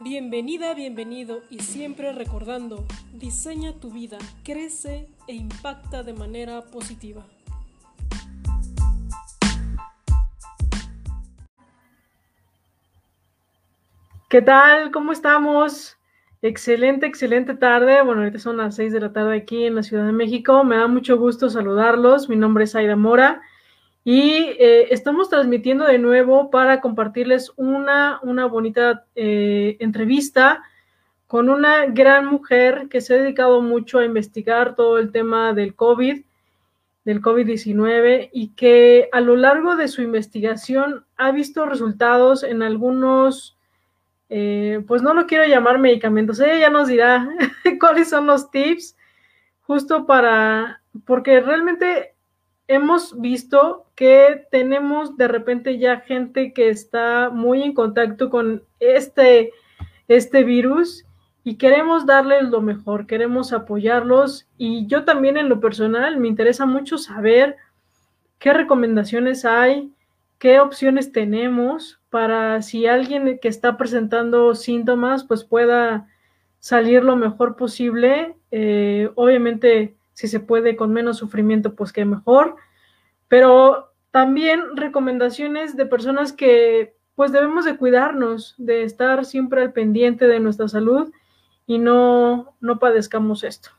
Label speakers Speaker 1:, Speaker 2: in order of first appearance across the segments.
Speaker 1: Bienvenida, bienvenido y siempre recordando, diseña tu vida, crece e impacta de manera positiva. ¿Qué tal? ¿Cómo estamos? Excelente, excelente tarde. Bueno, ahorita son las 6 de la tarde aquí en la Ciudad de México. Me da mucho gusto saludarlos. Mi nombre es Aida Mora y eh, estamos transmitiendo de nuevo para compartirles una, una bonita eh, entrevista con una gran mujer que se ha dedicado mucho a investigar todo el tema del COVID, del COVID-19 y que a lo largo de su investigación ha visto resultados en algunos eh, pues no lo quiero llamar medicamentos, ella ya nos dirá cuáles son los tips, justo para, porque realmente hemos visto que tenemos de repente ya gente que está muy en contacto con este, este virus y queremos darles lo mejor, queremos apoyarlos y yo también en lo personal me interesa mucho saber qué recomendaciones hay, qué opciones tenemos para si alguien que está presentando síntomas pues pueda salir lo mejor posible. Eh, obviamente, si se puede con menos sufrimiento, pues que mejor. Pero también recomendaciones de personas que pues debemos de cuidarnos, de estar siempre al pendiente de nuestra salud y no, no padezcamos esto.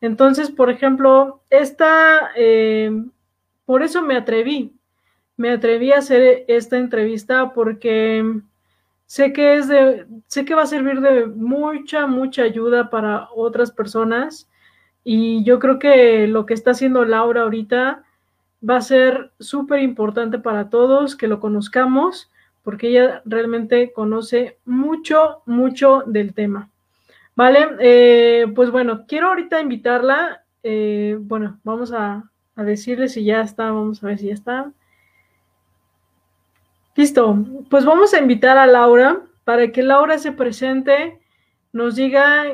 Speaker 1: Entonces, por ejemplo, esta, eh, por eso me atreví, me atreví a hacer esta entrevista porque sé que es de, sé que va a servir de mucha, mucha ayuda para otras personas. Y yo creo que lo que está haciendo Laura ahorita va a ser súper importante para todos que lo conozcamos, porque ella realmente conoce mucho, mucho del tema. Vale, eh, pues bueno, quiero ahorita invitarla. Eh, bueno, vamos a, a decirle si ya está, vamos a ver si ya está. Listo, pues vamos a invitar a Laura para que Laura se presente, nos diga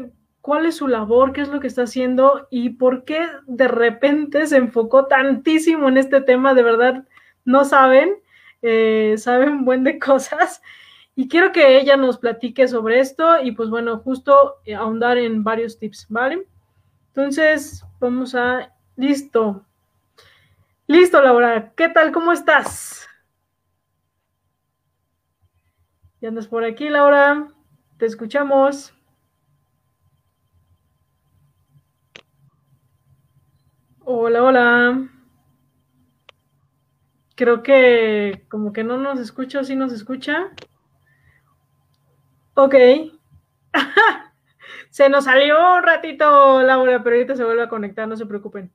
Speaker 1: cuál es su labor, qué es lo que está haciendo y por qué de repente se enfocó tantísimo en este tema, de verdad no saben, eh, saben buen de cosas. Y quiero que ella nos platique sobre esto y pues bueno, justo eh, ahondar en varios tips, ¿vale? Entonces, vamos a... Listo. Listo, Laura. ¿Qué tal? ¿Cómo estás? ¿Ya andas por aquí, Laura? Te escuchamos. Hola, hola. Creo que como que no nos escucha sí nos escucha. Ok. se nos salió un ratito, Laura, pero ahorita se vuelve a conectar, no se preocupen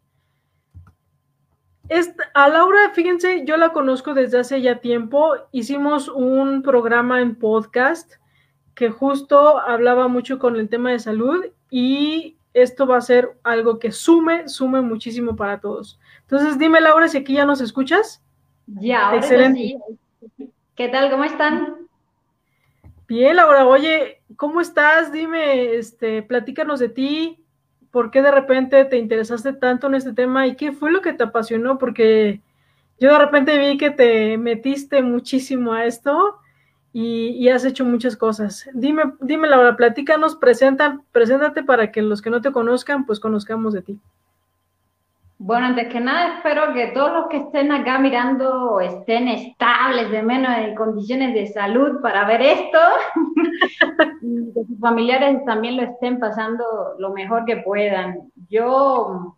Speaker 1: a Laura, fíjense, yo la conozco desde hace ya tiempo. Hicimos un programa en podcast que justo hablaba mucho con el tema de salud y esto va a ser algo que sume, sume muchísimo para todos. Entonces, dime, Laura, si aquí ya nos escuchas.
Speaker 2: Ya, Excelente. ¿Qué tal? ¿Cómo están?
Speaker 1: Bien, Laura. Oye, ¿cómo estás? Dime, este, platícanos de ti, ¿por qué de repente te interesaste tanto en este tema y qué fue lo que te apasionó? Porque yo de repente vi que te metiste muchísimo a esto y, has hecho muchas cosas. Dime, dime Laura, platícanos, presenta, preséntate para que los que no te conozcan, pues conozcamos de ti.
Speaker 2: Bueno, antes que nada, espero que todos los que estén acá mirando estén estables, de menos en condiciones de salud para ver esto, y que sus familiares también lo estén pasando lo mejor que puedan. Yo,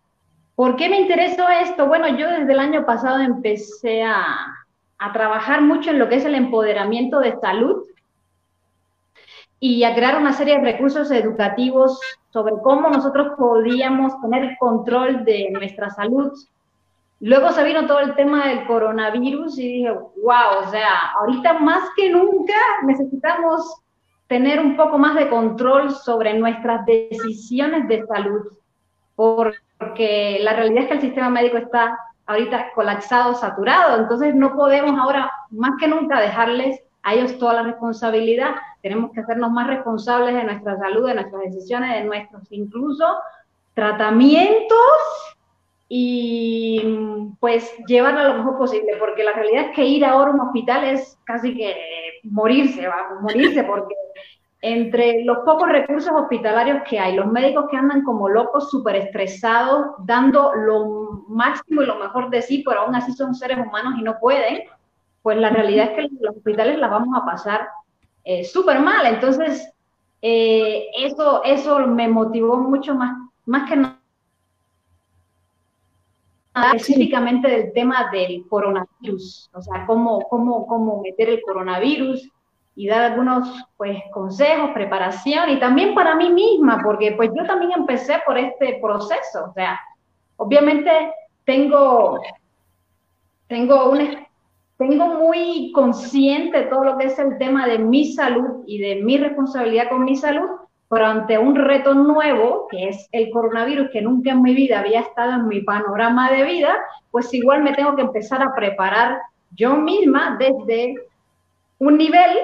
Speaker 2: ¿por qué me interesó esto? Bueno, yo desde el año pasado empecé a, a trabajar mucho en lo que es el empoderamiento de salud y a crear una serie de recursos educativos sobre cómo nosotros podíamos tener control de nuestra salud. Luego se vino todo el tema del coronavirus y dije, wow, o sea, ahorita más que nunca necesitamos tener un poco más de control sobre nuestras decisiones de salud, porque la realidad es que el sistema médico está ahorita colapsado, saturado, entonces no podemos ahora más que nunca dejarles a ellos toda la responsabilidad. Tenemos que hacernos más responsables de nuestra salud, de nuestras decisiones, de nuestros incluso tratamientos y pues llevarlo lo mejor posible, porque la realidad es que ir ahora a un hospital es casi que morirse, vamos, morirse, porque entre los pocos recursos hospitalarios que hay, los médicos que andan como locos, súper estresados, dando lo máximo y lo mejor de sí, pero aún así son seres humanos y no pueden, pues la realidad es que los hospitales las vamos a pasar eh, súper mal. Entonces, eh, eso, eso me motivó mucho más, más que nada específicamente del tema del coronavirus, o sea, cómo, cómo, cómo meter el coronavirus y dar algunos pues consejos, preparación y también para mí misma, porque pues yo también empecé por este proceso, o sea, obviamente tengo, tengo, un, tengo muy consciente todo lo que es el tema de mi salud y de mi responsabilidad con mi salud, pero ante un reto nuevo, que es el coronavirus, que nunca en mi vida había estado en mi panorama de vida, pues igual me tengo que empezar a preparar yo misma desde un nivel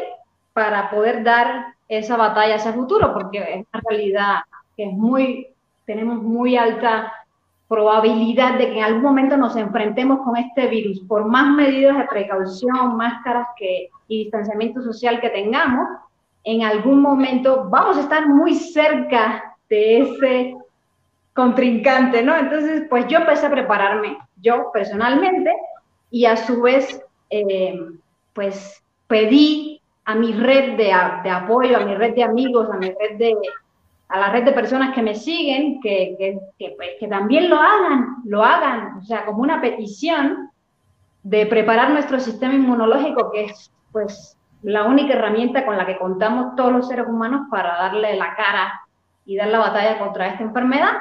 Speaker 2: para poder dar esa batalla hacia el futuro, porque es una realidad que es muy, tenemos muy alta probabilidad de que en algún momento nos enfrentemos con este virus, por más medidas de precaución, máscaras que, y distanciamiento social que tengamos, en algún momento vamos a estar muy cerca de ese contrincante, ¿no? Entonces, pues yo empecé a prepararme, yo personalmente, y a su vez, eh, pues pedí a mi red de, de, apoyo, a mi red de amigos, a mi red de, a la red de personas que me siguen, que, que, pues, que también lo hagan, lo hagan, o sea, como una petición de preparar nuestro sistema inmunológico, que es pues la única herramienta con la que contamos todos los seres humanos para darle la cara y dar la batalla contra esta enfermedad.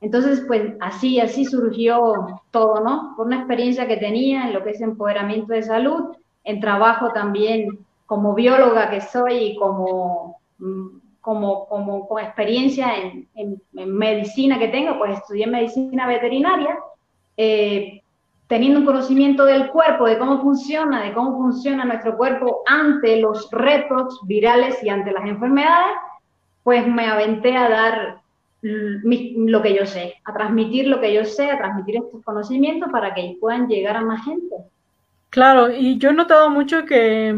Speaker 2: Entonces, pues así, así surgió todo, ¿no? Por una experiencia que tenía en lo que es empoderamiento de salud, en trabajo también como bióloga que soy y como, mm, como, como con experiencia en, medicina que tengo, pues estudié medicina veterinaria, eh, teniendo un conocimiento del cuerpo, de cómo funciona, de cómo funciona nuestro cuerpo ante los retos virales y ante las enfermedades, pues me aventé a dar lo que yo sé, a transmitir lo que yo sé, a transmitir estos conocimientos para que puedan llegar a más gente.
Speaker 1: Claro, y yo he notado mucho que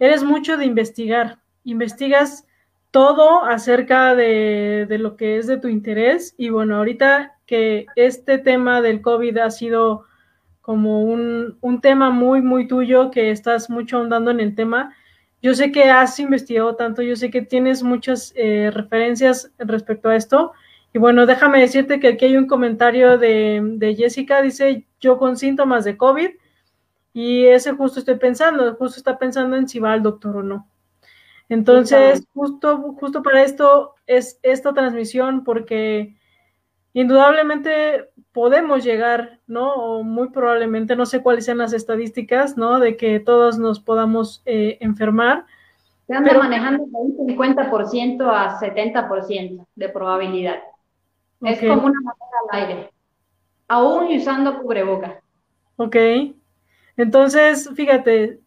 Speaker 1: eres mucho de investigar, investigas todo acerca de, lo que es de tu interés y bueno, ahorita que este tema del COVID ha sido como un, tema muy, muy tuyo, que estás mucho ahondando en el tema, yo sé que has investigado tanto, yo sé que tienes muchas eh, referencias respecto a esto. Y bueno, déjame decirte que aquí hay un comentario de, de Jessica, dice, yo con síntomas de COVID y ese justo estoy pensando, justo está pensando en si va al doctor o no. Entonces, justo, justo para esto es esta transmisión, porque indudablemente podemos llegar, ¿no? O muy probablemente, no sé cuáles sean las estadísticas, ¿no? De que todos nos podamos eh, enfermar.
Speaker 2: Se anda manejando de un 50% a 70% de probabilidad. Es como una moneda al aire, aún usando cubrebocas.
Speaker 1: Ok. Entonces, fíjate,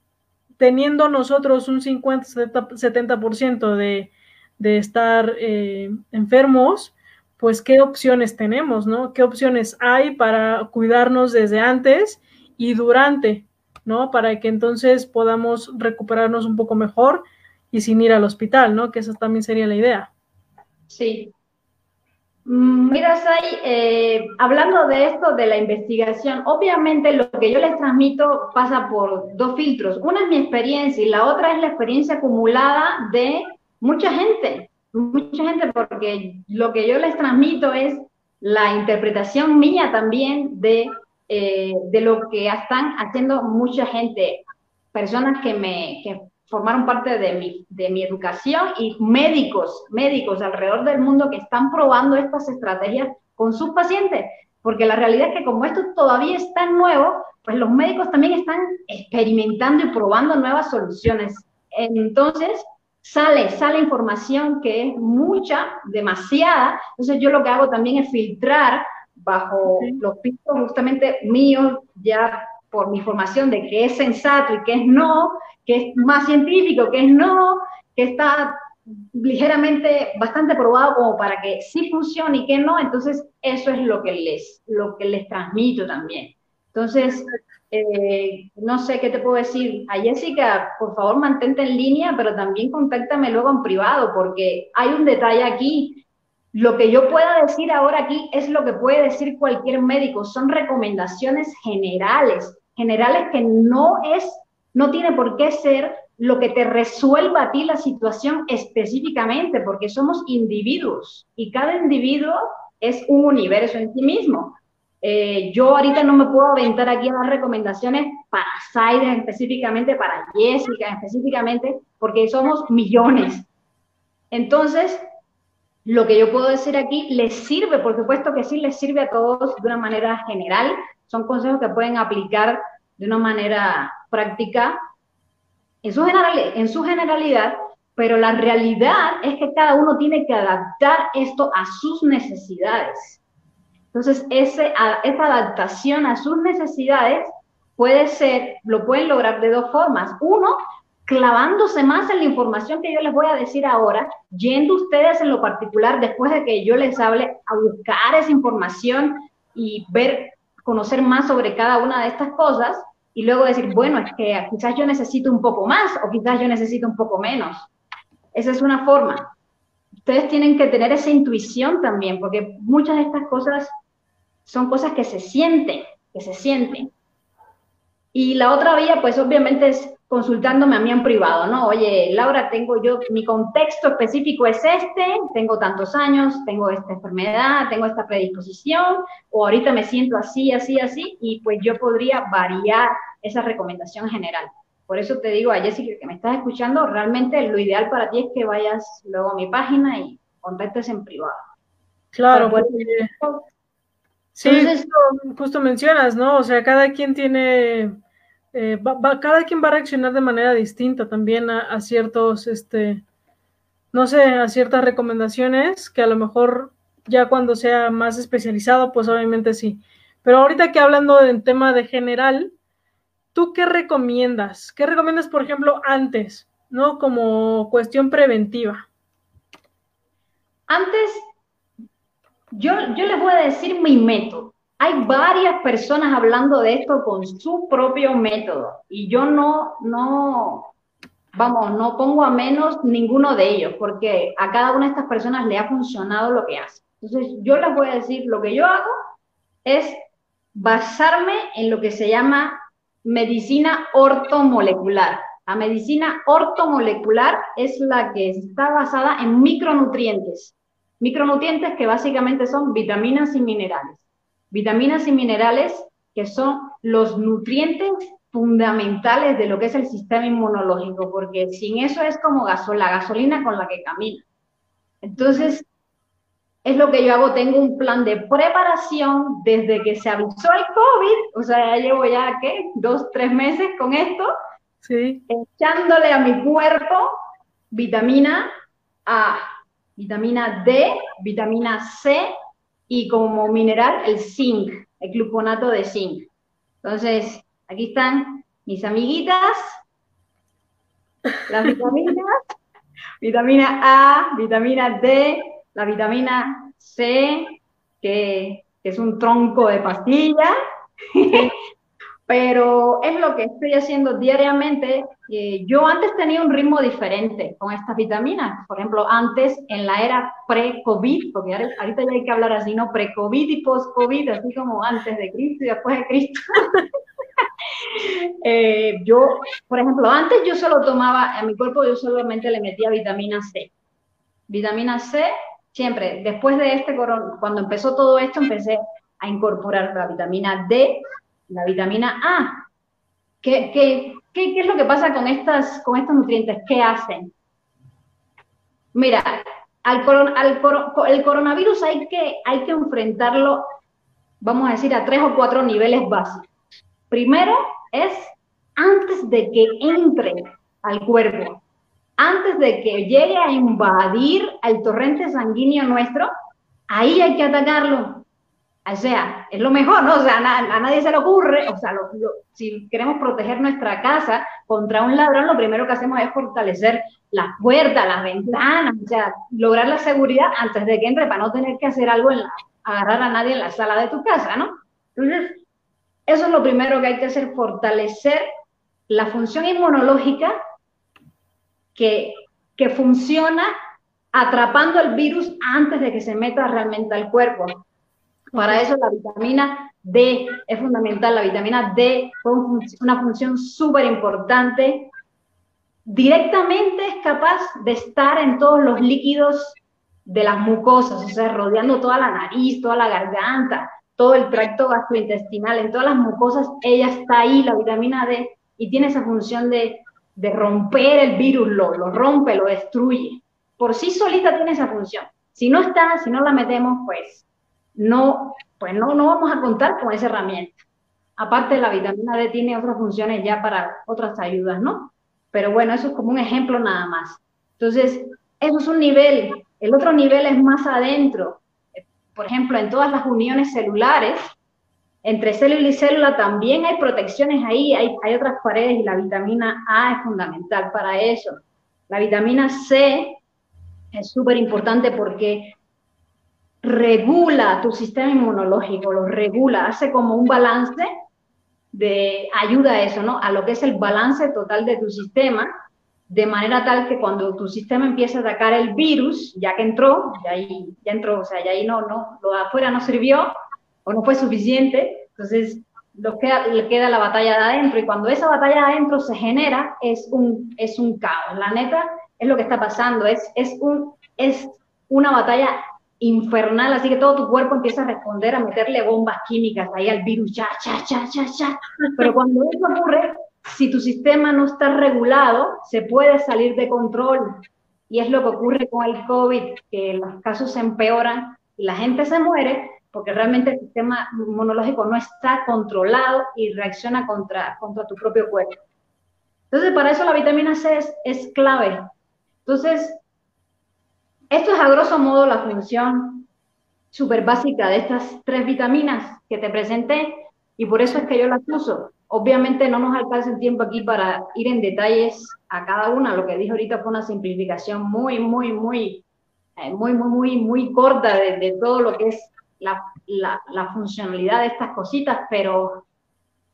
Speaker 1: teniendo nosotros un 50-70% de, de estar eh, enfermos, pues qué opciones tenemos, ¿no? ¿Qué opciones hay para cuidarnos desde antes y durante, ¿no? Para que entonces podamos recuperarnos un poco mejor y sin ir al hospital, ¿no? Que esa también sería la idea.
Speaker 2: Sí, mira, Sai, eh, hablando de esto, de la investigación, obviamente lo que yo les transmito pasa por dos filtros. Una es mi experiencia y la otra es la experiencia acumulada de mucha gente, mucha gente, porque lo que yo les transmito es la interpretación mía también de, eh, de lo que están haciendo mucha gente, personas que me, formaron parte de mi, de mi educación y médicos, médicos alrededor del mundo que están probando estas estrategias con sus pacientes, porque la realidad es que como esto todavía es tan nuevo, pues los médicos también están experimentando y probando nuevas soluciones. Entonces, sale, sale información que es mucha, demasiada. Entonces, yo lo que hago también es filtrar bajo los filtros justamente míos, ya por mi formación de qué es sensato y qué es no, que es más científico, que es no, que está ligeramente bastante probado como para que sí funcione y que no, entonces eso es lo que les, lo que les transmito también. Entonces, eh, no sé qué te puedo decir. A Jessica, por favor, mantente en línea, pero también contáctame luego en privado, porque hay un detalle aquí. Lo que yo pueda decir ahora aquí es lo que puede decir cualquier médico. Son recomendaciones generales, generales que no es, no tiene por qué ser lo que te resuelva a ti la situación específicamente, porque somos individuos y cada individuo es un universo en sí mismo. Eh, yo ahorita no me puedo aventar aquí a dar recomendaciones para Saida específicamente, para Jessica específicamente, porque somos millones. Entonces, lo que yo puedo decir aquí les sirve, por supuesto que sí, les sirve a todos de una manera general. Son consejos que pueden aplicar de una manera práctica en su, en su generalidad, pero la realidad es que cada uno tiene que adaptar esto a sus necesidades. Entonces, ese, esa adaptación a sus necesidades puede ser, lo pueden lograr de dos formas. Uno, clavándose más en la información que yo les voy a decir ahora, yendo ustedes en lo particular, después de que yo les hable, a buscar esa información y ver, conocer más sobre cada una de estas cosas, y luego decir, bueno, es que quizás yo necesito un poco más o quizás yo necesito un poco menos. Esa es una forma. Ustedes tienen que tener esa intuición también, porque muchas de estas cosas son cosas que se sienten, que se sienten. Y la otra vía, pues obviamente es consultándome a mí en privado, ¿no? Oye, Laura, tengo yo, mi contexto específico es este, tengo tantos años, tengo esta enfermedad, tengo esta predisposición, o ahorita me siento así, así, así, y pues yo podría variar esa recomendación general. Por eso te digo a Jessica que me estás escuchando, realmente lo ideal para ti es que vayas luego a mi página y contactes en privado.
Speaker 1: Claro, Sí, justo, mencionas, ¿no? O sea, cada quien tiene, eh, cada quien va a reaccionar de manera distinta también a, ciertos, este, no sé, a ciertas recomendaciones que a lo mejor ya cuando sea más especializado, pues obviamente sí. Pero ahorita que hablando del tema de general, ¿tú qué recomiendas? ¿Qué recomiendas, por ejemplo, antes, ¿no? Como cuestión preventiva.
Speaker 2: Antes yo, yo les voy a decir mi método. Hay varias personas hablando de esto con su propio método y yo no, no, vamos, no pongo a menos ninguno de ellos porque a cada una de estas personas le ha funcionado lo que hace. Entonces yo les voy a decir, lo que yo hago es basarme en lo que se llama medicina ortomolecular. La medicina ortomolecular es la que está basada en micronutrientes. Micronutrientes que básicamente son vitaminas y minerales. Vitaminas y minerales que son los nutrientes fundamentales de lo que es el sistema inmunológico, porque sin eso es como la gasolina con la que camina. Entonces, es lo que yo hago, tengo un plan de preparación desde que se avisó el COVID, o sea, ya llevo ya, ¿qué? Dos, tres meses con esto, sí. echándole a mi cuerpo vitamina A, vitamina D, vitamina C y como mineral el zinc, el gluconato de zinc. Entonces, aquí están mis amiguitas, las vitaminas, vitamina A, vitamina D, la vitamina C, que, que es un tronco de pastilla, pero es lo que estoy haciendo diariamente. Eh, yo antes tenía un ritmo diferente con estas vitaminas. Por ejemplo, antes en la era pre-COVID, porque ahorita ya hay que hablar así, ¿no? Pre-COVID y post-COVID, así como antes de Cristo y después de Cristo. Eh, yo, por ejemplo, antes yo solo tomaba, a mi cuerpo yo solamente le metía vitamina C. Vitamina C, siempre. Después de este, cuando empezó todo esto, empecé a incorporar la vitamina D la vitamina A. ¿Qué, qué, qué, es lo que pasa con, estas, con estos nutrientes? ¿Qué hacen? Mira, al, al el coronavirus hay que, hay que enfrentarlo, vamos a decir, a tres o cuatro niveles básicos. Primero es antes de que entre al cuerpo, antes de que llegue a invadir el torrente sanguíneo nuestro, ahí hay que atacarlo. O sea, es lo mejor, ¿no? O sea, a, nadie se le ocurre, o sea, si queremos proteger nuestra casa contra un ladrón, lo primero que hacemos es fortalecer las puertas, las ventanas, o sea, lograr la seguridad antes de que entre para no tener que hacer algo en la, agarrar a nadie en la sala de tu casa, ¿no? Entonces, eso es lo primero que hay que hacer, fortalecer la función inmunológica que, que funciona atrapando el virus antes de que se meta realmente al cuerpo. Para eso la vitamina D es fundamental. La vitamina D juega una función súper importante. Directamente es capaz de estar en todos los líquidos de las mucosas, o sea, rodeando toda la nariz, toda la garganta, todo el tracto gastrointestinal, en todas las mucosas, ella está ahí, la vitamina D, y tiene esa función de, de romper el virus, lo, lo rompe, lo destruye. Por sí solita tiene esa función. Si no está, si no la metemos, pues no, pues no, no vamos a contar con esa herramienta. Aparte, la vitamina D tiene otras funciones ya para otras ayudas, ¿no? Pero bueno, eso es como un ejemplo nada más. Entonces, eso es un nivel. El otro nivel es más adentro. Por ejemplo, en todas las uniones celulares, entre célula y célula también hay protecciones ahí, hay, hay otras paredes y la vitamina A es fundamental para eso. La vitamina C es súper importante porque regula tu sistema inmunológico, lo regula, hace como un balance de ayuda a eso, ¿no? A lo que es el balance total de tu sistema, de manera tal que cuando tu sistema empieza a atacar el virus, ya que entró, ya ahí ya entró, o sea, ya ahí no, no, lo afuera no sirvió o no fue suficiente, entonces lo queda, le queda la batalla de adentro y cuando esa batalla de adentro se genera es un, es un caos. La neta es lo que está pasando, es, es, un, es una batalla infernal, así que todo tu cuerpo empieza a responder, a meterle bombas químicas ahí al virus, ya, ya, ya, ya, ya. Pero cuando eso ocurre, si tu sistema no está regulado, se puede salir de control. Y es lo que ocurre con el COVID, que los casos se empeoran y la gente se muere porque realmente el sistema inmunológico no está controlado y reacciona contra, contra tu propio cuerpo. Entonces, para eso la vitamina C es, es clave. Entonces, esto es a grosso modo la función súper básica de estas tres vitaminas que te presenté y por eso es que yo las uso. Obviamente no nos alcanza el tiempo aquí para ir en detalles a cada una. Lo que dije ahorita fue una simplificación muy, muy, muy, eh, muy, muy, muy, muy corta de, todo lo que es la, la, funcionalidad de estas cositas, pero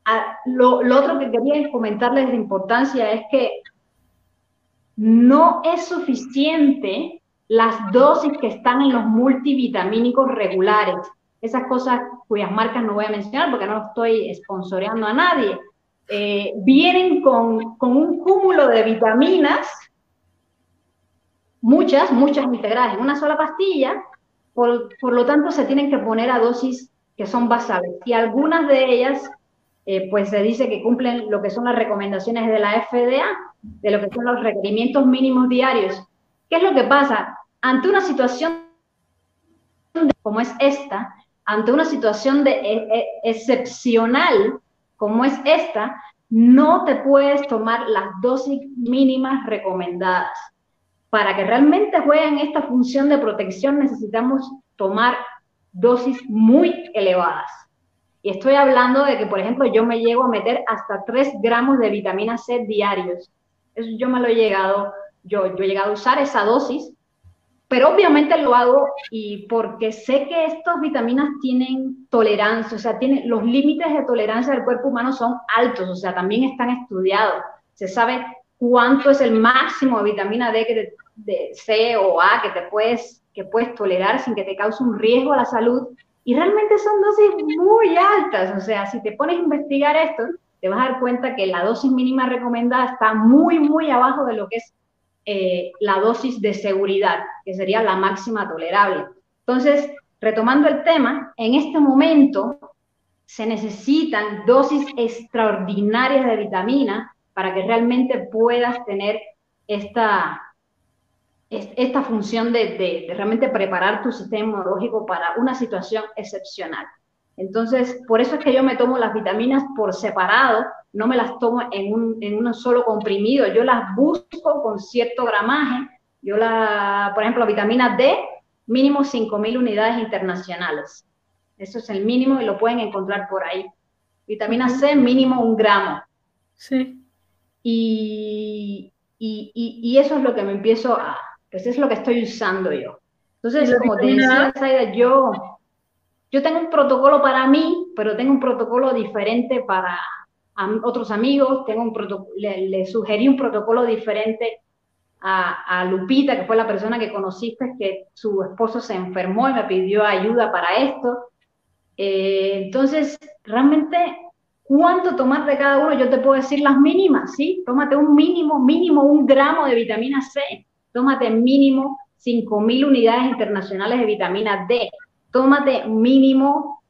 Speaker 2: ah, lo, lo otro que quería comentarles de importancia es que no es suficiente las dosis que están en los multivitamínicos regulares, esas cosas cuyas marcas no voy a mencionar porque no estoy sponsoreando a nadie, eh, vienen con, con, un cúmulo de vitaminas, muchas, muchas integradas en una sola pastilla, por, por, lo tanto se tienen que poner a dosis que son basales y algunas de ellas, eh, pues se dice que cumplen lo que son las recomendaciones de la FDA, de lo que son los requerimientos mínimos diarios. ¿Qué es lo que pasa? Ante una situación como es esta, ante una situación de e, e, excepcional como es esta, no te puedes tomar las dosis mínimas recomendadas. Para que realmente jueguen esta función de protección necesitamos tomar dosis muy elevadas. Y estoy hablando de que, por ejemplo, yo me llego a meter hasta 3 gramos de vitamina C diarios. Eso yo me lo he llegado, yo, yo he llegado a usar esa dosis pero obviamente lo hago y porque sé que estas vitaminas tienen tolerancia, o sea, tienen, los límites de tolerancia del cuerpo humano son altos, o sea, también están estudiados. Se sabe cuánto es el máximo de vitamina D que de C o A que te puedes, que puedes tolerar sin que te cause un riesgo a la salud. Y realmente son dosis muy altas, o sea, si te pones a investigar esto, te vas a dar cuenta que la dosis mínima recomendada está muy, muy abajo de lo que es eh, la dosis de seguridad, que sería la máxima tolerable. Entonces, retomando el tema, en este momento se necesitan dosis extraordinarias de vitamina para que realmente puedas tener esta, esta función de, de realmente preparar tu sistema inmunológico para una situación excepcional. Entonces, por eso es que yo me tomo las vitaminas por separado, no me las tomo en un, en solo comprimido, yo las busco con cierto gramaje. Yo la, por ejemplo, la vitamina D, mínimo 5.000 unidades internacionales. Eso es el mínimo y lo pueden encontrar por ahí. Vitamina C, mínimo un gramo.
Speaker 1: Sí.
Speaker 2: Y, y, y, eso es lo que me empiezo a, pues es lo que estoy usando yo. Entonces, como te decía, yo yo tengo un protocolo para mí, pero tengo un protocolo diferente para otros amigos, tengo un le, sugerí un protocolo diferente a, Lupita, que fue la persona que conociste, que su esposo se enfermó y me pidió ayuda para esto. Eh, entonces, realmente, ¿cuánto tomar de cada uno? Yo te puedo decir las mínimas, ¿sí? Tómate un mínimo, mínimo un gramo de vitamina C, tómate mínimo 5.000 unidades internacionales de vitamina D, tómate mínimo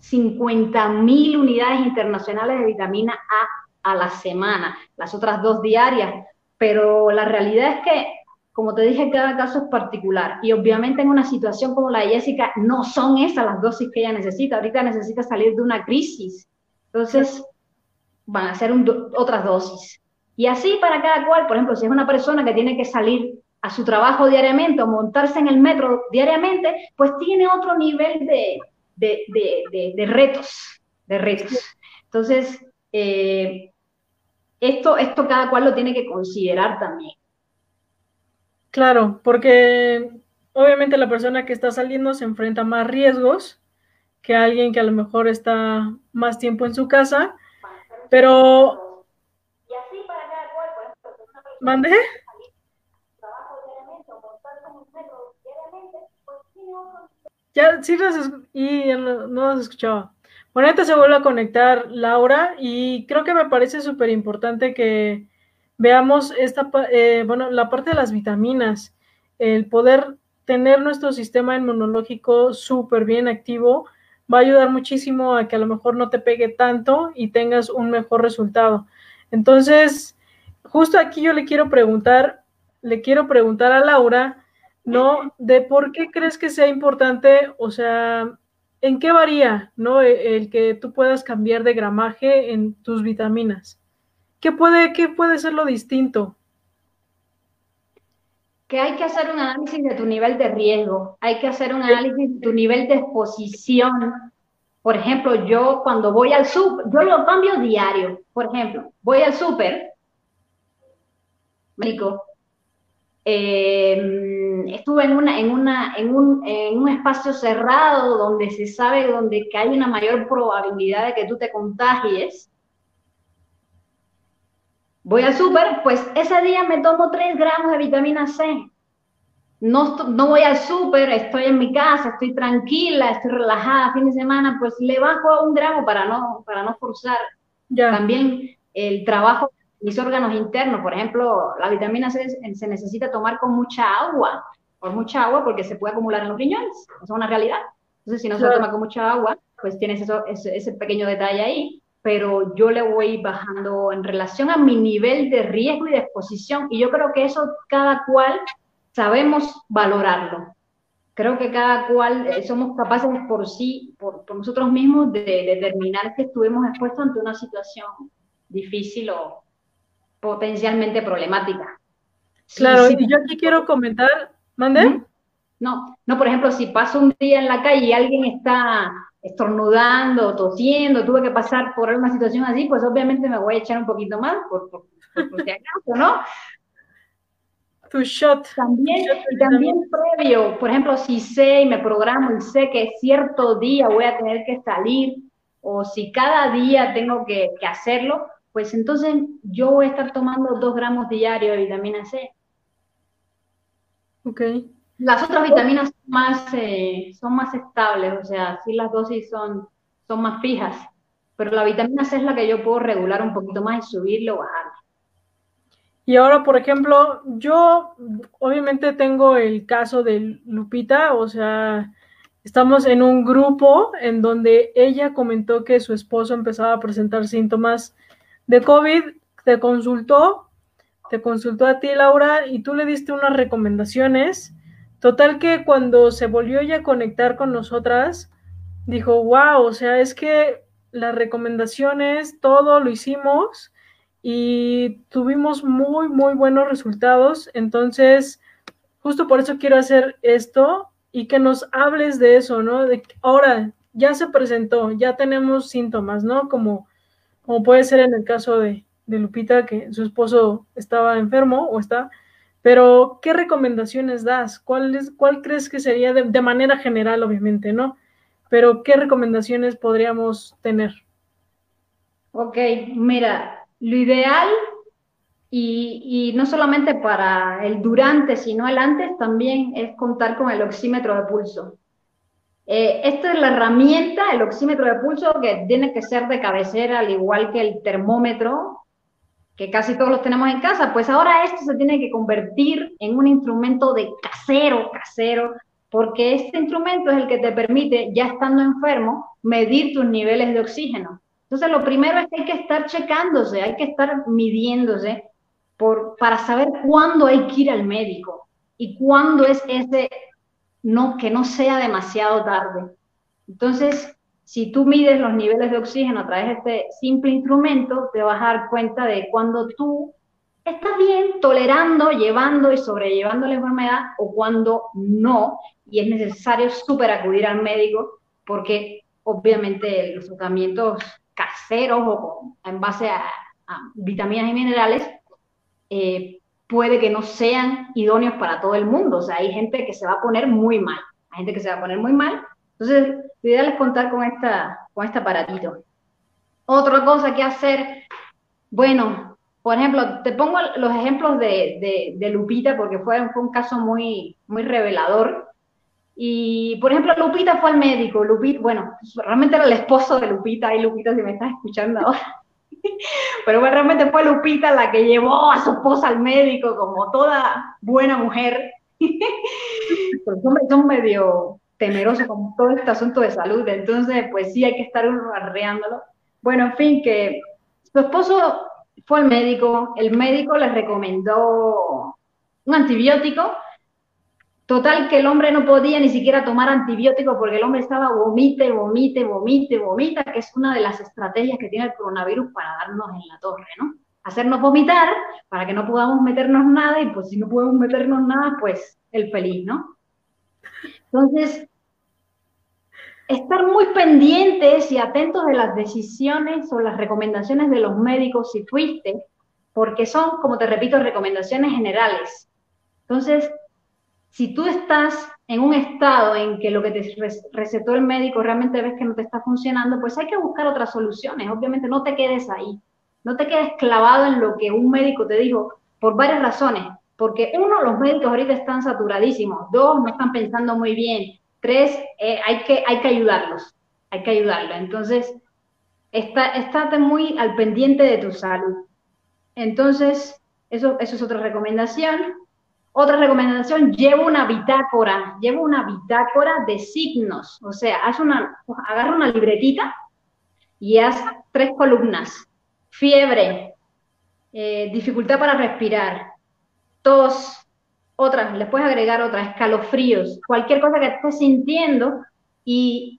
Speaker 2: 50.000 unidades internacionales de vitamina A a la semana, las otras dos diarias, pero la realidad es que, como te dije, cada caso es particular. Y obviamente en una situación como la de Jessica no son esas las dosis que ella necesita, ahorita necesita salir de una crisis, entonces van a ser otras dosis. Y así para cada cual, por ejemplo, si es una persona que tiene que salir a su trabajo diariamente o montarse en el metro diariamente, pues tiene otro nivel de, de, retos, de retos. Entonces, eh, esto, esto cada cual lo tiene que considerar también.
Speaker 1: Claro, porque obviamente la persona que está saliendo se enfrenta a más riesgos que alguien que a lo mejor está más tiempo en su casa, pero... Y así para cada cual, por ejemplo, ¿Mande? Ya, sí, y no, no escuchaba. Bueno, ahorita se vuelve a conectar Laura y creo que me parece súper importante que veamos esta, eh, bueno, la parte de las vitaminas, el poder tener nuestro sistema inmunológico súper bien activo va a ayudar muchísimo a que a lo mejor no te pegue tanto y tengas un mejor resultado. Entonces, justo aquí yo le quiero preguntar, le quiero preguntar a Laura, ¿no? De por qué crees que sea importante, o sea, ¿en qué varía, no? E, el que tú puedas cambiar de gramaje en tus vitaminas. ¿Qué puede, qué puede ser lo distinto?
Speaker 2: Que hay que hacer un análisis de tu nivel de riesgo, hay que hacer un análisis de tu nivel de exposición. Por ejemplo, yo cuando voy al súper, yo lo cambio diario. Por ejemplo, voy al súper, médico, eh, estuve en, una, en, una, en, un, en un espacio cerrado donde se sabe donde que hay una mayor probabilidad de que tú te contagies. Voy al súper, pues ese día me tomo 3 gramos de vitamina C. No, no voy al súper, estoy en mi casa, estoy tranquila, estoy relajada, fin de semana, pues le bajo a un gramo para no, para no forzar. También el trabajo mis órganos internos. Por ejemplo, la vitamina C se necesita tomar con mucha agua, por mucha agua porque se puede acumular en los riñones, eso es una realidad. Entonces, si no se toma con mucha agua, pues tienes eso, ese, pequeño detalle ahí, pero yo le voy bajando en relación a mi nivel de riesgo y de exposición, y yo creo que eso cada cual sabemos valorarlo. Creo que cada cual eh, somos capaces por sí, por, por nosotros mismos, de, de determinar que estuvimos expuestos ante una situación difícil o, potencialmente problemática.
Speaker 1: Claro, y yo aquí quiero comentar, ¿mande?
Speaker 2: No, no, por ejemplo, si paso un día en la calle y alguien está estornudando, tosiendo, tuve que pasar por una situación así, pues obviamente me voy a echar un poquito más, por, por, si acaso, ¿no?
Speaker 1: Tu shot.
Speaker 2: También, y también previo, por ejemplo, si sé y me programo y sé que cierto día voy a tener que salir, o si cada día tengo que, que hacerlo, pues entonces yo voy a estar tomando dos gramos diarios de vitamina C.
Speaker 1: Ok.
Speaker 2: Las otras vitaminas son más, eh, son más estables, o sea, sí las dosis son, son más fijas, pero la vitamina C es la que yo puedo regular un poquito más y subirlo o bajarlo.
Speaker 1: Y ahora, por ejemplo, yo obviamente tengo el caso de Lupita, o sea, estamos en un grupo en donde ella comentó que su esposo empezaba a presentar síntomas de COVID te consultó, te consultó a ti, Laura, y tú le diste unas recomendaciones. Total que cuando se volvió ya a conectar con nosotras, dijo, wow, o sea, es que las recomendaciones, todo lo hicimos y tuvimos muy, muy buenos resultados. Entonces, justo por eso quiero hacer esto y que nos hables de eso, ¿no? Ahora ya se presentó, ya tenemos síntomas, ¿no? Como como puede ser en el caso de, Lupita, que su esposo estaba enfermo o está, pero ¿qué recomendaciones das? ¿Cuál, cuál crees que sería de, manera general, obviamente, ¿no? pero ¿qué recomendaciones podríamos tener?
Speaker 2: Ok, mira, lo ideal y, no solamente para el durante, sino el antes, también es contar con el oxímetro de pulso. Eh, esta es la herramienta, el oxímetro de pulso, que tiene que ser de cabecera, al igual que el termómetro, que casi todos los tenemos en casa. Pues ahora esto se tiene que convertir en un instrumento de casero, casero, porque este instrumento es el que te permite, ya estando enfermo, medir tus niveles de oxígeno. Entonces, lo primero es que hay que estar checándose, hay que estar midiéndose para saber cuándo hay que ir al médico y cuándo es ese, no, que no sea demasiado tarde. Entonces, si tú mides los niveles de oxígeno a través de este simple instrumento, te vas a dar cuenta de cuando tú estás bien tolerando, llevando y sobrellevando la enfermedad o cuando no, y es necesario súper acudir al médico porque obviamente los tratamientos caseros o en base a vitaminas y minerales eh, puede que no sean idóneos para todo el mundo. O sea, hay gente que se va a poner muy mal. Hay gente que se va a poner muy mal. Entonces, lo ideal es contar con, esta, con este aparatito. Otra cosa que hacer, bueno, por ejemplo, te pongo los ejemplos de, de, Lupita porque fue, fue, un caso muy, muy revelador. Y, por ejemplo, Lupita fue al médico. Lupita, bueno, realmente era el esposo de Lupita. Y Lupita, si me estás escuchando ahora. Pero bueno, realmente fue Lupita la que llevó a su esposa al médico, como toda buena mujer. Los hombres son medio temerosos con todo este asunto de salud, entonces pues sí hay que estar arreándolo. Bueno, en fin, que su esposo fue al médico, el médico le recomendó un antibiótico Total que el hombre no podía ni siquiera tomar antibióticos porque el hombre estaba vomite, vomite, vomite, vomita, que es una de las estrategias que tiene el coronavirus para darnos en la torre, ¿no? Hacernos vomitar para que no podamos meternos nada y pues si no podemos meternos nada, pues el feliz, ¿no? Entonces, estar muy pendientes y atentos de las decisiones o las recomendaciones de los médicos si fuiste, porque son, como te repito, recomendaciones generales. Entonces, si tú estás en un estado en que lo que te recetó el médico realmente ves que no te está funcionando, pues hay que buscar otras soluciones. Obviamente no te quedes ahí, no te quedes clavado en lo que un médico te dijo por varias razones. Porque uno, los médicos ahorita están saturadísimos. Dos, no están pensando muy bien. Tres, eh, hay, que, hay que ayudarlos. Hay que ayudarlos. Entonces, está, estate muy al pendiente de tu salud. Entonces, eso, eso es otra recomendación. Otra recomendación, lleva una bitácora, lleva una bitácora de signos, o sea, haz una, agarra una libretita y haz tres columnas, fiebre, eh, dificultad para respirar, tos, otras, le puedes agregar otras, escalofríos, cualquier cosa que estés sintiendo y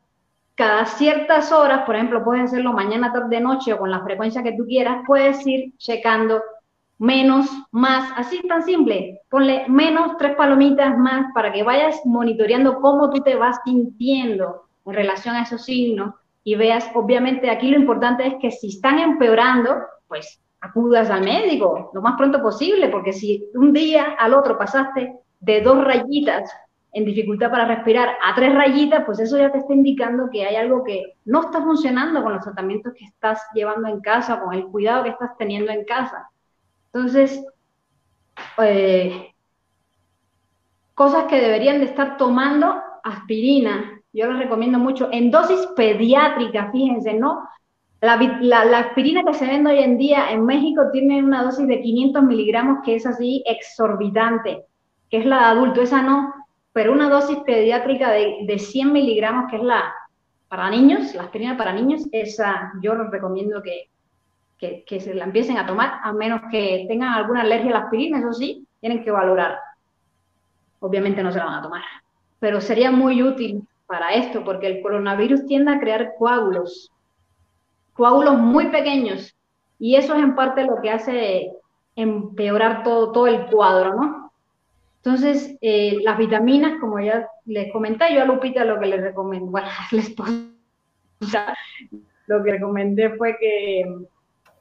Speaker 2: cada ciertas horas, por ejemplo, puedes hacerlo mañana, tarde, noche o con la frecuencia que tú quieras, puedes ir checando menos, más, así tan simple. Ponle menos tres palomitas más para que vayas monitoreando cómo tú te vas sintiendo en relación a esos signos y veas, obviamente aquí lo importante es que si están empeorando, pues acudas al médico lo más pronto posible, porque si un día al otro pasaste de dos rayitas en dificultad para respirar a tres rayitas, pues eso ya te está indicando que hay algo que no está funcionando con los tratamientos que estás llevando en casa, con el cuidado que estás teniendo en casa. Entonces, eh, cosas que deberían de estar tomando aspirina. Yo les recomiendo mucho en dosis pediátrica, fíjense, ¿no? La, aspirina que se vende hoy en día en México tiene una dosis de 500 miligramos que es así exorbitante, que es la de adulto, esa no, pero una dosis pediátrica de, de 100 miligramos, que es la para niños, la aspirina para niños, esa yo les recomiendo que, que, se la empiecen a tomar, a menos que tengan alguna alergia a la aspirina, eso sí, tienen que valorar. Obviamente no se la van a tomar, pero sería muy útil para esto, porque el coronavirus tiende a crear coágulos, coágulos muy pequeños, y eso es en parte lo que hace empeorar todo, todo el cuadro, ¿no? Entonces, eh, las vitaminas, como ya les comenté, yo a Lupita lo que les recomendé, bueno, les lo que recomendé fue que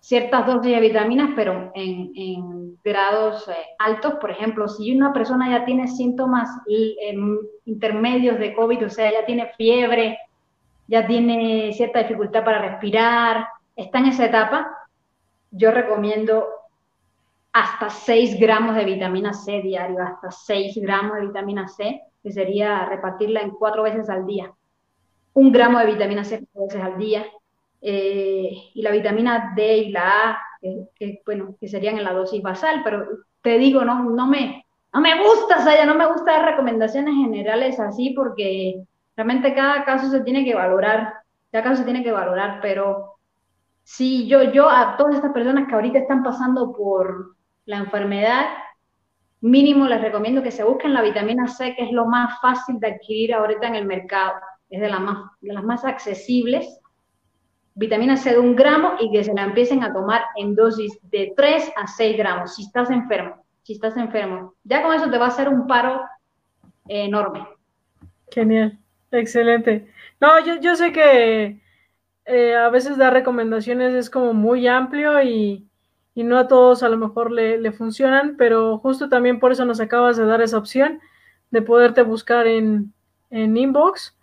Speaker 2: ciertas dosis de vitaminas, pero en, grados eh, altos. Por ejemplo, si una persona ya tiene síntomas intermedios de COVID, o sea, ya tiene fiebre, ya tiene cierta dificultad para respirar, está en esa etapa, yo recomiendo hasta 6 gramos de vitamina C diario, hasta 6 gramos de vitamina C, que sería repartirla en cuatro veces al día. Un gramo de vitamina C cuatro veces al día. Eh, y la vitamina D y la A, que, bueno, que serían en la dosis basal, pero te digo, no, no, me, no me gusta, Saya, no me gusta dar recomendaciones generales así porque realmente cada caso se tiene que valorar, cada caso se tiene que valorar, pero sí, yo, yo a todas estas personas que ahorita están pasando por la enfermedad, mínimo les recomiendo que se busquen la vitamina C, que es lo más fácil de adquirir ahorita en el mercado, es de, más, de las más accesibles. Vitamina C de un gramo y que se la empiecen a tomar en dosis de 3 a 6 gramos si estás enfermo, si estás enfermo. Ya con eso te va a hacer un paro enorme.
Speaker 1: Genial, excelente. No, yo, yo sé que eh, a veces dar recomendaciones es como muy amplio y, no a todos a lo mejor le, funcionan, pero justo también por eso nos acabas de dar esa opción de poderte buscar en, inbox,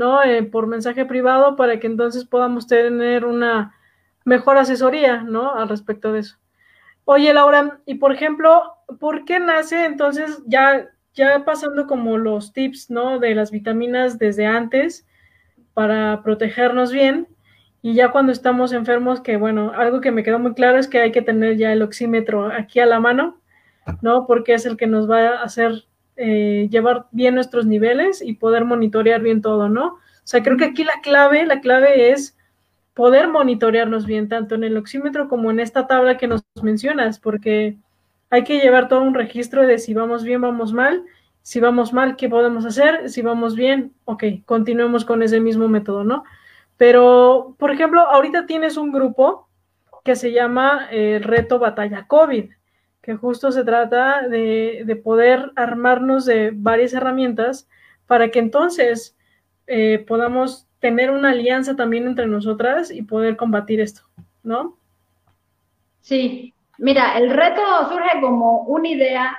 Speaker 1: ¿no? Eh, por mensaje privado para que entonces podamos tener una mejor asesoría, ¿no? Al respecto de eso. Oye, Laura, y por ejemplo, ¿por qué nace entonces ya, ya pasando como los tips, ¿no? De las vitaminas desde antes para protegernos bien? Y ya cuando estamos enfermos, que bueno, algo que me quedó muy claro es que hay que tener ya el oxímetro aquí a la mano, ¿no? Porque es el que nos va a hacer eh, llevar bien nuestros niveles y poder monitorear bien todo, ¿no? O sea, creo que aquí la clave, la clave es poder monitorearnos bien, tanto en el oxímetro como en esta tabla que nos mencionas, porque hay que llevar todo un registro de si vamos bien, vamos mal, si vamos mal, qué podemos hacer, si vamos bien, ok, continuemos con ese mismo método, ¿no? Pero, por ejemplo, ahorita tienes un grupo que se llama el eh, Reto Batalla COVID, que justo se trata de, poder armarnos de varias herramientas para que entonces eh, podamos tener una alianza también entre nosotras y poder combatir esto, ¿no?
Speaker 2: Sí, mira, el reto surge como una idea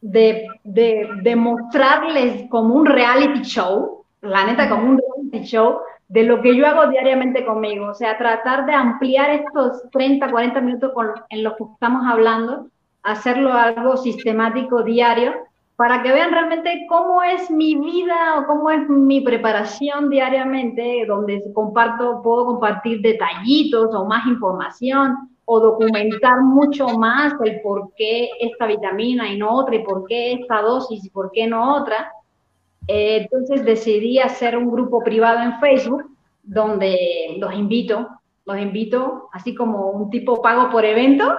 Speaker 2: de, de mostrarles como un reality show, la neta, como un reality show, de lo que yo hago diariamente conmigo, o sea, tratar de ampliar estos 30, 40 minutos en los que estamos hablando, hacerlo algo sistemático, diario, para que vean realmente cómo es mi vida o cómo es mi preparación diariamente, donde comparto, puedo compartir detallitos o más información o documentar mucho más el por qué esta vitamina y no otra y por qué esta dosis y por qué no otra. Eh, entonces decidí hacer un grupo privado en Facebook donde los invito, los invito, así como un tipo pago por evento,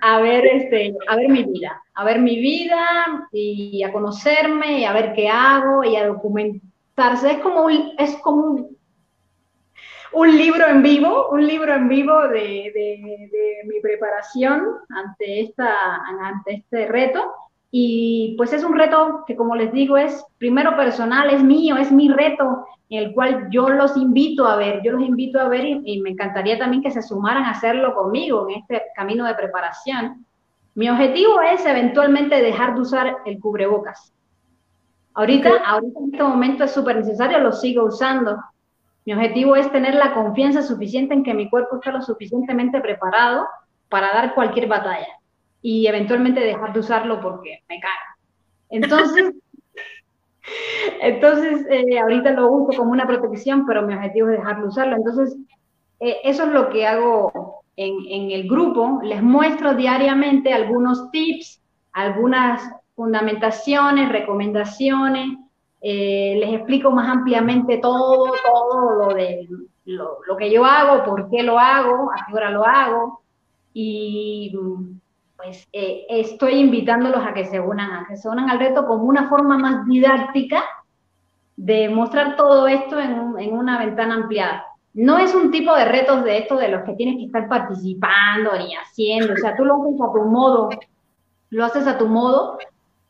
Speaker 2: a ver, este, a ver mi vida, a ver mi vida y a conocerme y a ver qué hago y a documentarse. Es como un, es como un, libro en vivo, un libro en vivo de, de, de mi preparación ante, esta, ante este reto y pues es un reto que, como les digo, es primero personal, es mío, es mi reto, en el cual yo los invito a ver, yo los invito a ver y, me encantaría también que se sumaran a hacerlo conmigo en este camino de preparación. Mi objetivo es eventualmente dejar de usar el cubrebocas. Ahorita, ahorita en este momento es súper necesario, lo sigo usando. Mi objetivo es tener la confianza suficiente en que mi cuerpo está lo suficientemente preparado para dar cualquier batalla y eventualmente dejar de usarlo porque me caga. Entonces, entonces eh, ahorita lo uso como una protección, pero mi objetivo es dejarlo usarlo. Entonces, eh, eso es lo que hago en, en, el grupo. Les muestro diariamente algunos tips, algunas fundamentaciones, recomendaciones. Eh, les explico más ampliamente todo, todo lo de lo, lo que yo hago, por qué lo hago, a qué hora lo hago. Y pues eh, estoy invitándolos a que se unan, a que se unan al reto como una forma más didáctica de mostrar todo esto en, en, una ventana ampliada. No es un tipo de retos de esto de los que tienes que estar participando ni haciendo, o sea, tú lo haces a tu modo, lo haces a tu modo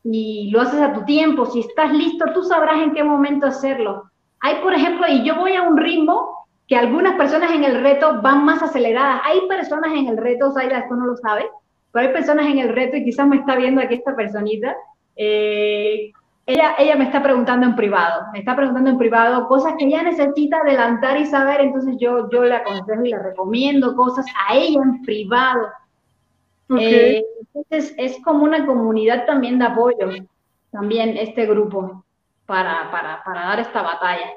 Speaker 2: y lo haces a tu tiempo. Si estás listo, tú sabrás en qué momento hacerlo. Hay, por ejemplo, y yo voy a un ritmo que algunas personas en el reto van más aceleradas. Hay personas en el reto, Zaida, esto no lo sabes, pero hay personas en el reto y quizás me está viendo aquí esta personita, eh, ella, ella me está preguntando en privado, me está preguntando en privado cosas que ella necesita adelantar y saber, entonces yo, yo le aconsejo y le recomiendo cosas a ella en privado. Eh, entonces es como una comunidad también de apoyo, también este grupo, para, para, para dar esta batalla.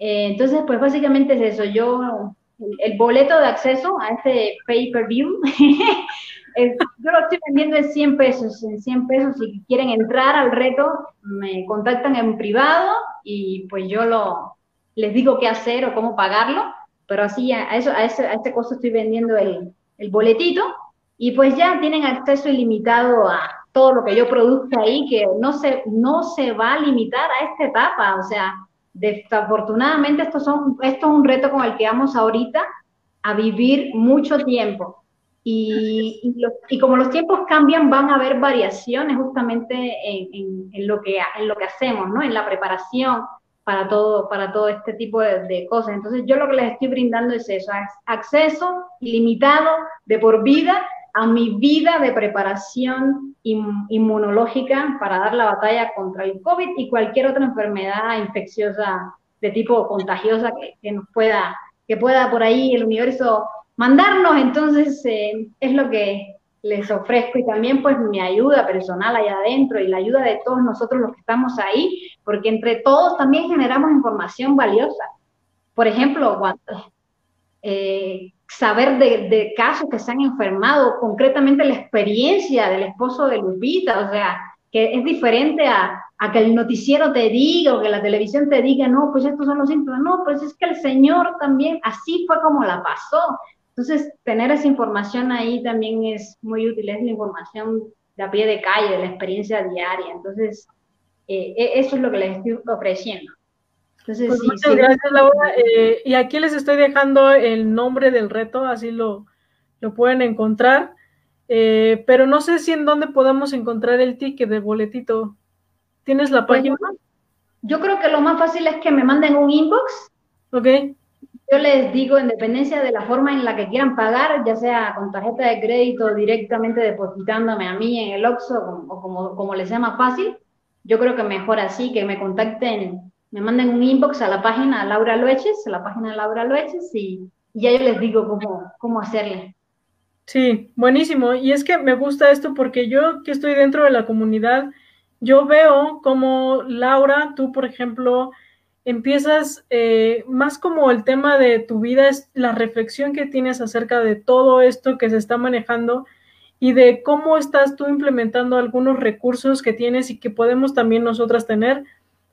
Speaker 2: Eh, entonces, pues básicamente es eso, yo, el boleto de acceso a este pay-per-view yo lo estoy vendiendo en 100 pesos, en 100 pesos, si quieren entrar al reto, me contactan en privado y pues yo lo, les digo qué hacer o cómo pagarlo, pero así a, eso, a, ese, a este costo estoy vendiendo el, el boletito y pues ya tienen acceso ilimitado a todo lo que yo produzca ahí, que no se, no se va a limitar a esta etapa, o sea, desafortunadamente esto, son, esto es un reto con el que vamos ahorita a vivir mucho tiempo y, y, como los tiempos cambian, van a haber variaciones justamente en, en, lo, que, en lo que hacemos, ¿no? En la preparación para todo, para todo este tipo de, cosas. Entonces, yo lo que les estoy brindando es eso, acceso ilimitado de por vida a mi vida de preparación inmunológica para dar la batalla contra el COVID y cualquier otra enfermedad infecciosa de tipo contagiosa que, que nos pueda, que pueda por ahí el universo mandarnos, entonces eh, es lo que les ofrezco y también pues mi ayuda personal allá adentro y la ayuda de todos nosotros los que estamos ahí, porque entre todos también generamos información valiosa. Por ejemplo, eh, saber de, casos que se han enfermado, concretamente la experiencia del esposo de Lupita, o sea, que es diferente a, a, que el noticiero te diga o que la televisión te diga, no, pues estos son los síntomas, no, pues es que el Señor también así fue como la pasó. Entonces, tener esa información ahí también es muy útil, es la información de a pie de calle, de la experiencia diaria. Entonces, eh, e, eso es lo que les estoy ofreciendo.
Speaker 1: Entonces, pues muchas gracias, Laura. Eh, y aquí les estoy dejando el nombre del reto, así lo, lo pueden encontrar. Eh, pero no sé si en dónde podemos encontrar el ticket del boletito. ¿Tienes la pues, página?
Speaker 2: yo creo que lo más fácil es que me manden un inbox.
Speaker 1: Ok.
Speaker 2: Yo les digo, en dependencia de la forma en la que quieran pagar, ya sea con tarjeta de crédito directamente depositándome a mí en el OXXO o como, como les sea más fácil, yo creo que mejor así, que me contacten, me manden un inbox a la página Laura Loeches, a la página de Laura Loeches y, ya yo les digo cómo, cómo hacerle.
Speaker 1: Sí, buenísimo. Y es que me gusta esto porque yo que estoy dentro de la comunidad, yo veo como Laura, tú por ejemplo, empiezas eh, más como el tema de tu vida, es la reflexión que tienes acerca de todo esto que se está manejando y de cómo estás tú implementando algunos recursos que tienes y que podemos también nosotras tener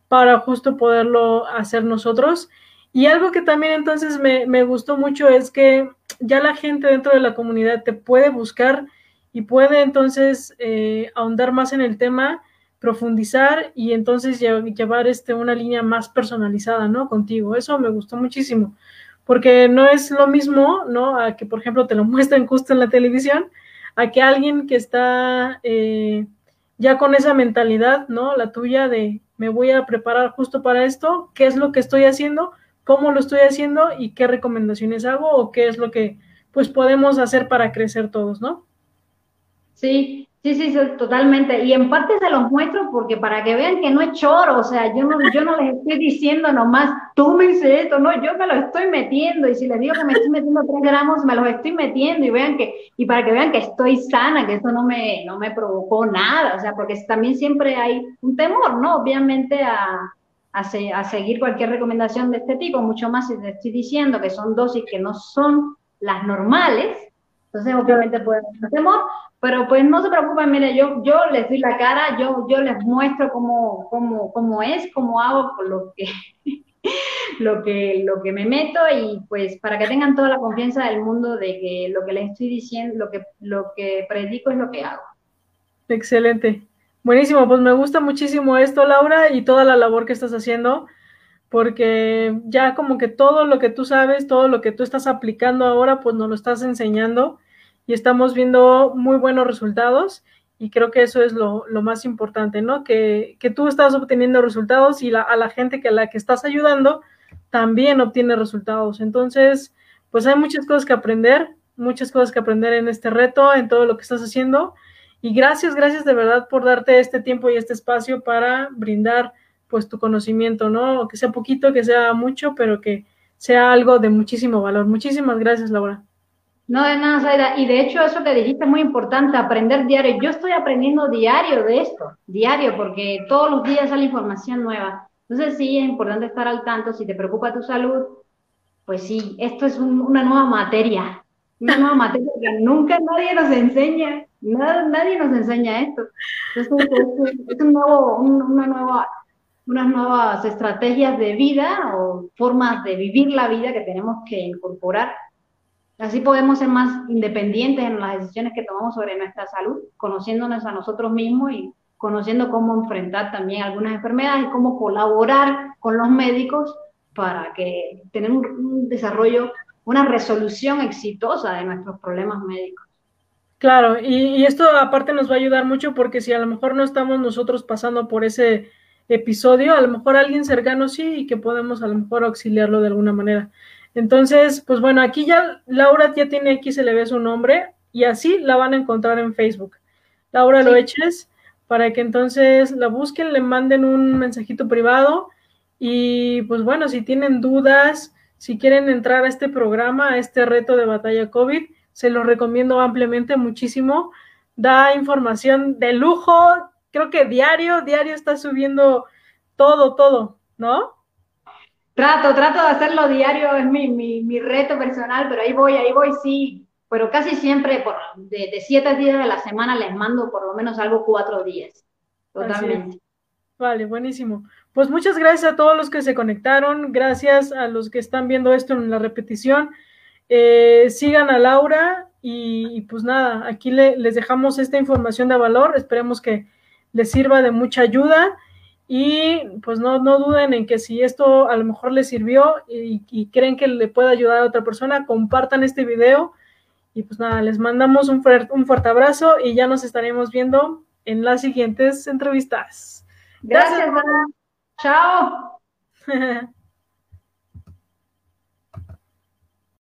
Speaker 1: para justo poderlo hacer nosotros. Y algo que también entonces me, me gustó mucho es que ya la gente dentro de la comunidad te puede buscar y puede entonces eh, ahondar más en el tema profundizar y entonces llevar este, una línea más personalizada, ¿no? Contigo. Eso me gustó muchísimo, porque no es lo mismo, ¿no? A que, por ejemplo, te lo muestren justo en la televisión, a que alguien que está eh, ya con esa mentalidad, ¿no? La tuya de me voy a preparar justo para esto, qué es lo que estoy haciendo, cómo lo estoy haciendo y qué recomendaciones hago o qué es lo que pues podemos hacer para crecer todos, ¿no?
Speaker 2: Sí, Sí, sí, totalmente. Y en parte se los muestro porque para que vean que no es choro, o sea, yo no, yo no les estoy diciendo nomás, dices esto, no, yo me lo estoy metiendo y si les digo que me estoy metiendo tres gramos, me los estoy metiendo y vean que, y para que vean que estoy sana, que esto no me, no me provocó nada, o sea, porque también siempre hay un temor, ¿no? Obviamente a, a, a seguir cualquier recomendación de este tipo, mucho más si les estoy diciendo que son dosis que no son las normales, entonces obviamente haber temor, pero pues no se preocupen, mire, yo, yo les doy la cara, yo, yo les muestro cómo, cómo, cómo es, cómo hago lo que, lo, que, lo que me meto y pues para que tengan toda la confianza del mundo de que lo que les estoy diciendo, lo que, lo que predico es lo que hago.
Speaker 1: Excelente. Buenísimo, pues me gusta muchísimo esto, Laura, y toda la labor que estás haciendo, porque ya como que todo lo que tú sabes, todo lo que tú estás aplicando ahora, pues nos lo estás enseñando y estamos viendo muy buenos resultados y creo que eso es lo, más importante, ¿no? Que, tú estás obteniendo resultados y la, a la gente que a la que estás ayudando también obtiene resultados. Entonces, pues hay muchas cosas que aprender, muchas cosas que aprender en este reto, en todo lo que estás haciendo. Y gracias, gracias de verdad por darte este tiempo y este espacio para brindar pues tu conocimiento, ¿no? Que sea poquito, que sea mucho, pero que sea algo de muchísimo valor. Muchísimas gracias, Laura.
Speaker 2: No, de nada, Zaida. Y de hecho, eso que dijiste es muy importante, aprender diario. Yo estoy aprendiendo diario de esto, diario, porque todos los días sale información nueva. Entonces, sí, es importante estar al tanto. Si te preocupa tu salud, pues sí, esto es una nueva materia. Una nueva materia que nunca nadie nos enseña. nadie nos enseña esto. Entonces, es, un nuevo, una nueva unas nuevas estrategias de vida o formas de vivir la vida que tenemos que incorporar Así podemos ser más independientes en las decisiones que tomamos sobre nuestra salud, conociéndonos a nosotros mismos y conociendo cómo enfrentar también algunas enfermedades y cómo colaborar con los médicos para que tener un, desarrollo, una resolución exitosa de nuestros problemas médicos.
Speaker 1: Claro, y, y, esto aparte nos va a ayudar mucho porque si a lo mejor no estamos nosotros pasando por ese episodio, a lo mejor alguien cercano sí y que podemos a lo mejor auxiliarlo de alguna manera. Entonces, pues bueno, aquí ya Laura ya tiene aquí, se le ve su nombre y así la van a encontrar en Facebook. Laura lo eches para que entonces la busquen, le manden un mensajito privado y pues bueno, si tienen dudas, si quieren entrar a este programa, a este reto de batalla COVID, se lo recomiendo ampliamente muchísimo. Da información de lujo, creo que diario, diario está subiendo todo, todo, ¿no?
Speaker 2: Trato, trato de hacerlo diario, es mi, mi, mi, reto personal, pero ahí voy, ahí voy, sí. Pero casi siempre, por, de, de, siete días de la semana, les mando por lo menos algo cuatro días. Totalmente.
Speaker 1: Vale, buenísimo. Pues muchas gracias a todos los que se conectaron, gracias a los que están viendo esto en la repetición. Eh, sigan a Laura y, y pues nada, aquí le, les dejamos esta información de valor, esperemos que les sirva de mucha ayuda. Y pues no, no duden en que si esto a lo mejor les sirvió y, creen que le puede ayudar a otra persona, compartan este video. Y pues nada, les mandamos un, un fuerte abrazo y ya nos estaremos viendo en las siguientes entrevistas.
Speaker 2: Gracias. Gracias. Chao.